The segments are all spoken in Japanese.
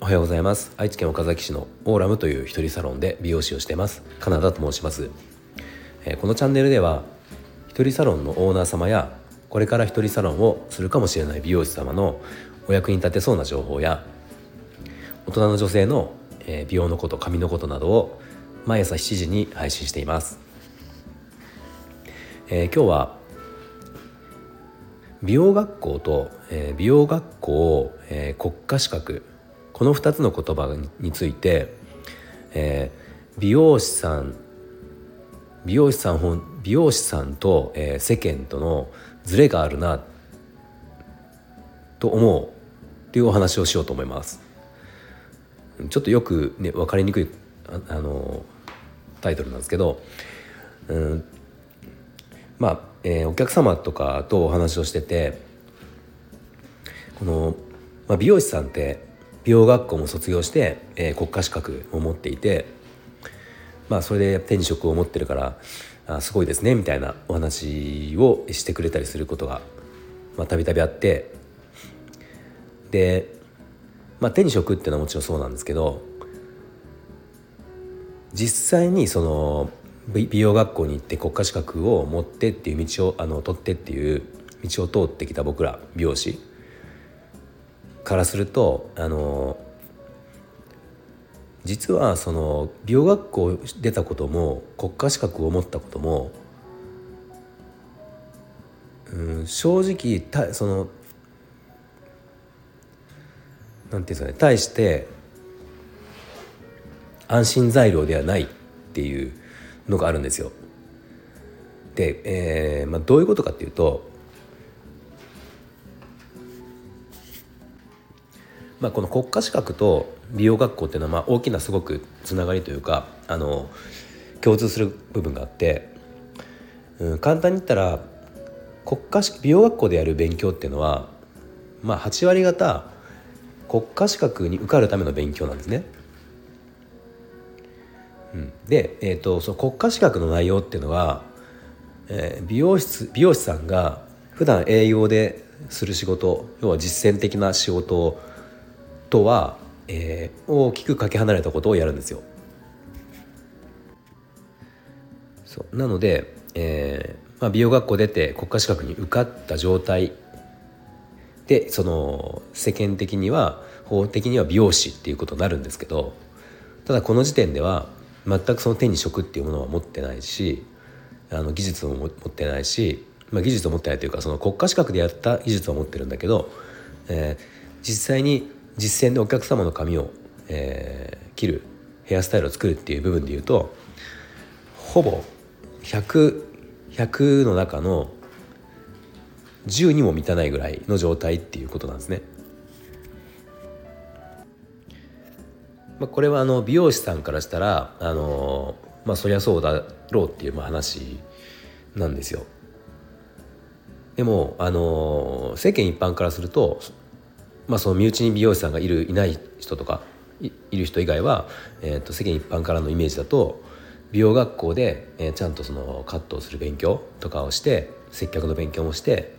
おはようございます。愛知県岡崎市のオーラムという一人サロンで美容師をしてます。カナダと申します、えー、このチャンネルでは一人サロンのオーナー様やこれから一人サロンをするかもしれない美容師様のお役に立てそうな情報や大人の女性の美容のこと髪のことなどを毎朝7時に配信しています、えー、今日は美容学校と、えー、美容学校、えー、国家資格この2つの言葉について、えー、美容師さん美容師さん美容師さんと、えー、世間とのズレがあるなと思うっていうお話をしようと思います。ちょっとよくね分かりにくいあのタイトルなんですけど、うん、まあ、えー、お客様とかとお話をしててこの、まあ、美容師さんって美容学校も卒業して、えー、国家資格を持っていてまあそれで手に職を持ってるからあすごいですねみたいなお話をしてくれたりすることがたびたびあってで、まあ、手に職っていうのはもちろんそうなんですけど実際にその美容学校に行って国家資格を持ってっていう道をあの取ってっていう道を通ってきた僕ら美容師。からするとあの実はその美容学校出たことも国家資格を持ったことも、うん、正直たそのなんていうんですかね対して安心材料ではないっていうのがあるんですよ。で、えーまあ、どういうことかっていうとまあ、この国家資格と美容学校っていうのはまあ大きなすごくつながりというかあの共通する部分があって、うん、簡単に言ったら国家美容学校でやる勉強っていうのは、まあ、8割方国家資格に受かるための勉強なんですね。で、えーと、その国家資格の内容っていうのは、えー、美容室美容師さんが普段営業でする仕事要は実践的な仕事とは、えー、大きくかけ離れたことをやるんですよ。そう。なので、えーまあ、美容学校出て国家資格に受かった状態。でその世間的には法的には美容師っていうことになるんですけどただこの時点では全くその手に職っていうものは持ってないしあの技術も持ってないし、まあ、技術を持ってないというかその国家資格でやった技術を持ってるんだけど、えー、実際に実践でお客様の髪を、えー、切るヘアスタイルを作るっていう部分でいうとほぼ100100 100の中の10にも満たないぐらいの状態っていうことなんですね。まあ、これはあの美容師さんからしたらあのまあそりゃそうだろうっていう話なんですよ。でもあの世間一般からするとまあ、その身内に美容師さんがいるいない人とかいる人以外は、えー、と世間一般からのイメージだと美容学校で、えー、ちゃんとそのカットをする勉強とかをして接客の勉強もして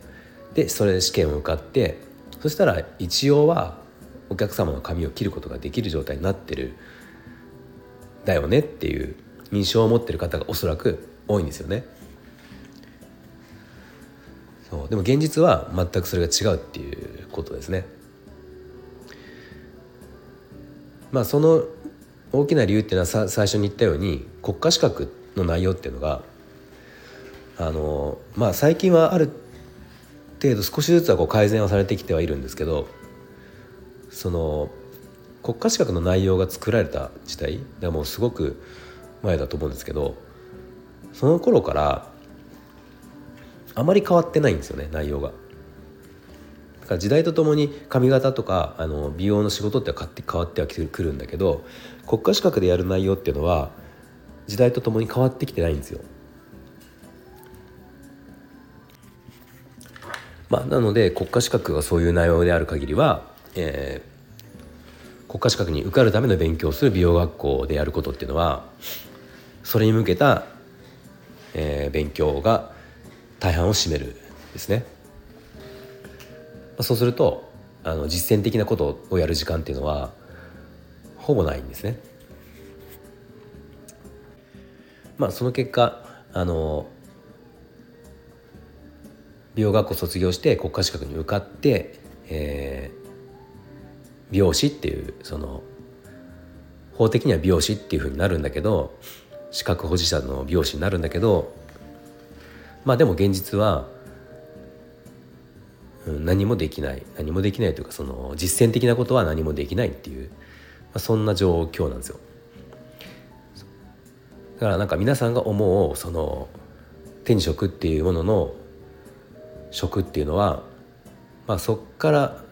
でそれで試験を受かってそしたら一応はお客様の髪を切ることができる状態になってるだよねっていう印象を持ってる方がおそらく多いんですよね。そうでも現実は全くそれが違うっていうことですね。まあその大きな理由っていうのはさ最初に言ったように国家資格の内容っていうのがあのまあ最近はある程度少しずつはこう改善はされてきてはいるんですけどその国家資格の内容が作られた時代でもうすごく前だと思うんですけどその頃からあまり変わってないんですよね内容が。だから時代とともに髪型とかあの美容の仕事って変わってはくるんだけど国家資格でやる内容っていうのは時代とともに変わってきてないんですよ。まあ、なので国家資格がそういう内容である限りは、えー、国家資格に受かるための勉強をする美容学校でやることっていうのはそれに向けた、えー、勉強が大半を占めるですね。そうするとあの実践的なことをやる時間っていうのはほぼないんですね。まあその結果あの美容学校卒業して国家資格に受かって、えー、美容師っていうその法的には美容師っていうふうになるんだけど資格保持者の美容師になるんだけどまあでも現実は、何もできない何もできないというかその実践的なことは何もできないっていう、まあ、そんな状況なんですよ。だからなんか皆さんが思うその手に職っていうものの職っていうのは、まあ、そこから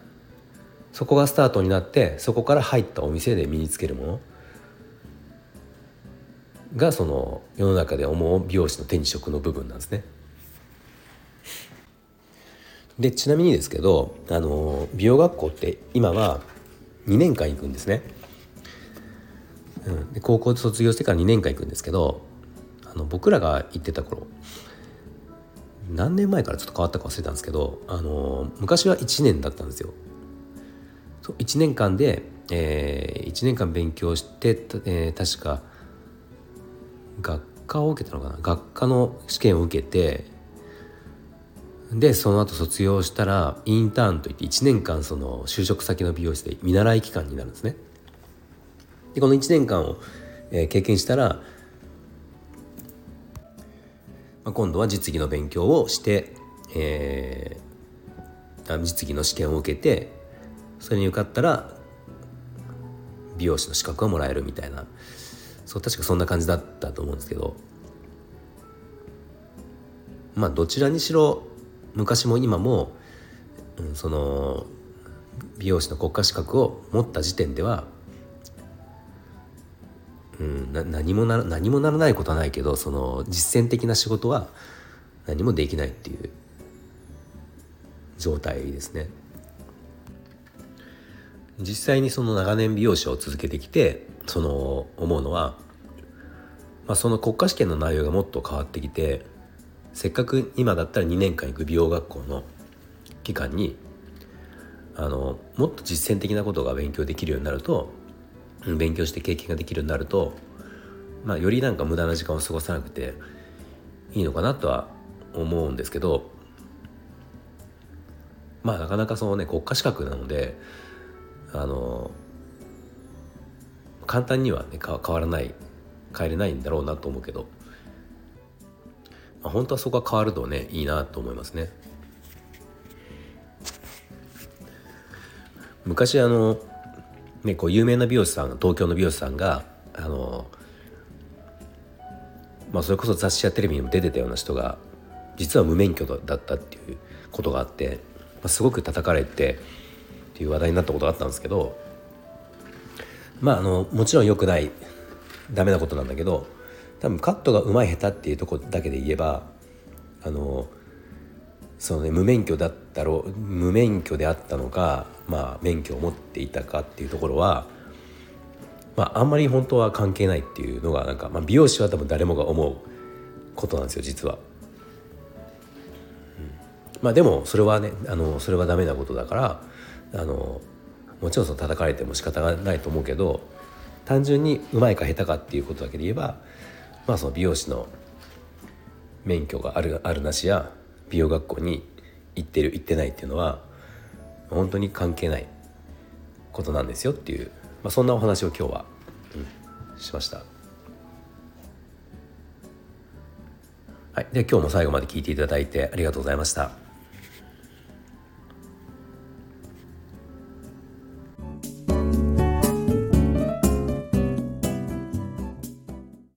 そこがスタートになってそこから入ったお店で身につけるものがその世の中で思う美容師の手に職の部分なんですね。でちなみにですけどあの美容学校って今は2年間行くんですね。うん、で高校卒業してから2年間行くんですけどあの僕らが行ってた頃何年前からちょっと変わったか忘れたんですけどあの昔は1年だったんですよ。そう1年間で、えー、1年間勉強して、えー、確か学科を受けたのかな？学科の試験を受けてでその後卒業したらインターンといって1年間その就職先の美容室で見習い期間になるんですね。でこの1年間を、えー、経験したらまあ、今度は実技の勉強をして、えー、実技の試験を受けてそれに受かったら美容師の資格をもらえるみたいなそう確かそんな感じだったと思うんですけどまあどちらにしろ昔も今も、うん、その美容師の国家資格を持った時点ではうん、な何もな何もならないことはないけどその実践的な仕事は何もできないっていう状態ですね。実際にその長年美容師を続けてきてその思うのは、まあ、その国家試験の内容がもっと変わってきてせっかく今だったら2年間行く美容学校の期間にあのもっと実践的なことが勉強できるようになると勉強して経験ができるようになると、まあ、よりなんか無駄な時間を過ごさなくていいのかなとは思うんですけどまあなかなかそのね国家資格なのであの簡単にはね変わらない変えれないんだろうなと思うけど、まあ、本当はそこが変わるとねいいなと思いますね。昔あのね、こう有名な美容師さん東京の美容師さんがあの、まあ、それこそ雑誌やテレビにも出てたような人が実は無免許だったっていうことがあって、まあ、すごく叩かれてっていう話題になったことがあったんですけどまああのもちろん良くないダメなことなんだけど多分カットがうまい下手っていうとこだけで言えばあのそのね無免許だったろう無免許であったのかまあ免許を持っていたかっていうところはまああんまり本当は関係ないっていうのがなんか、まあ、美容師は多分誰もが思うことなんですよ実は。まあでもそれはねあのそれはダメなことだからあのもちろんその叩かれても仕方がないと思うけど単純にうまいか下手かっていうことだけで言えばまあその美容師の免許があるあるなしや美容学校に行ってる行ってないっていうのは本当に関係ないことなんですよっていう、まあ、そんなお話を今日は、うん、しました。はい、で今日も最後まで聞いていただいてありがとうございました。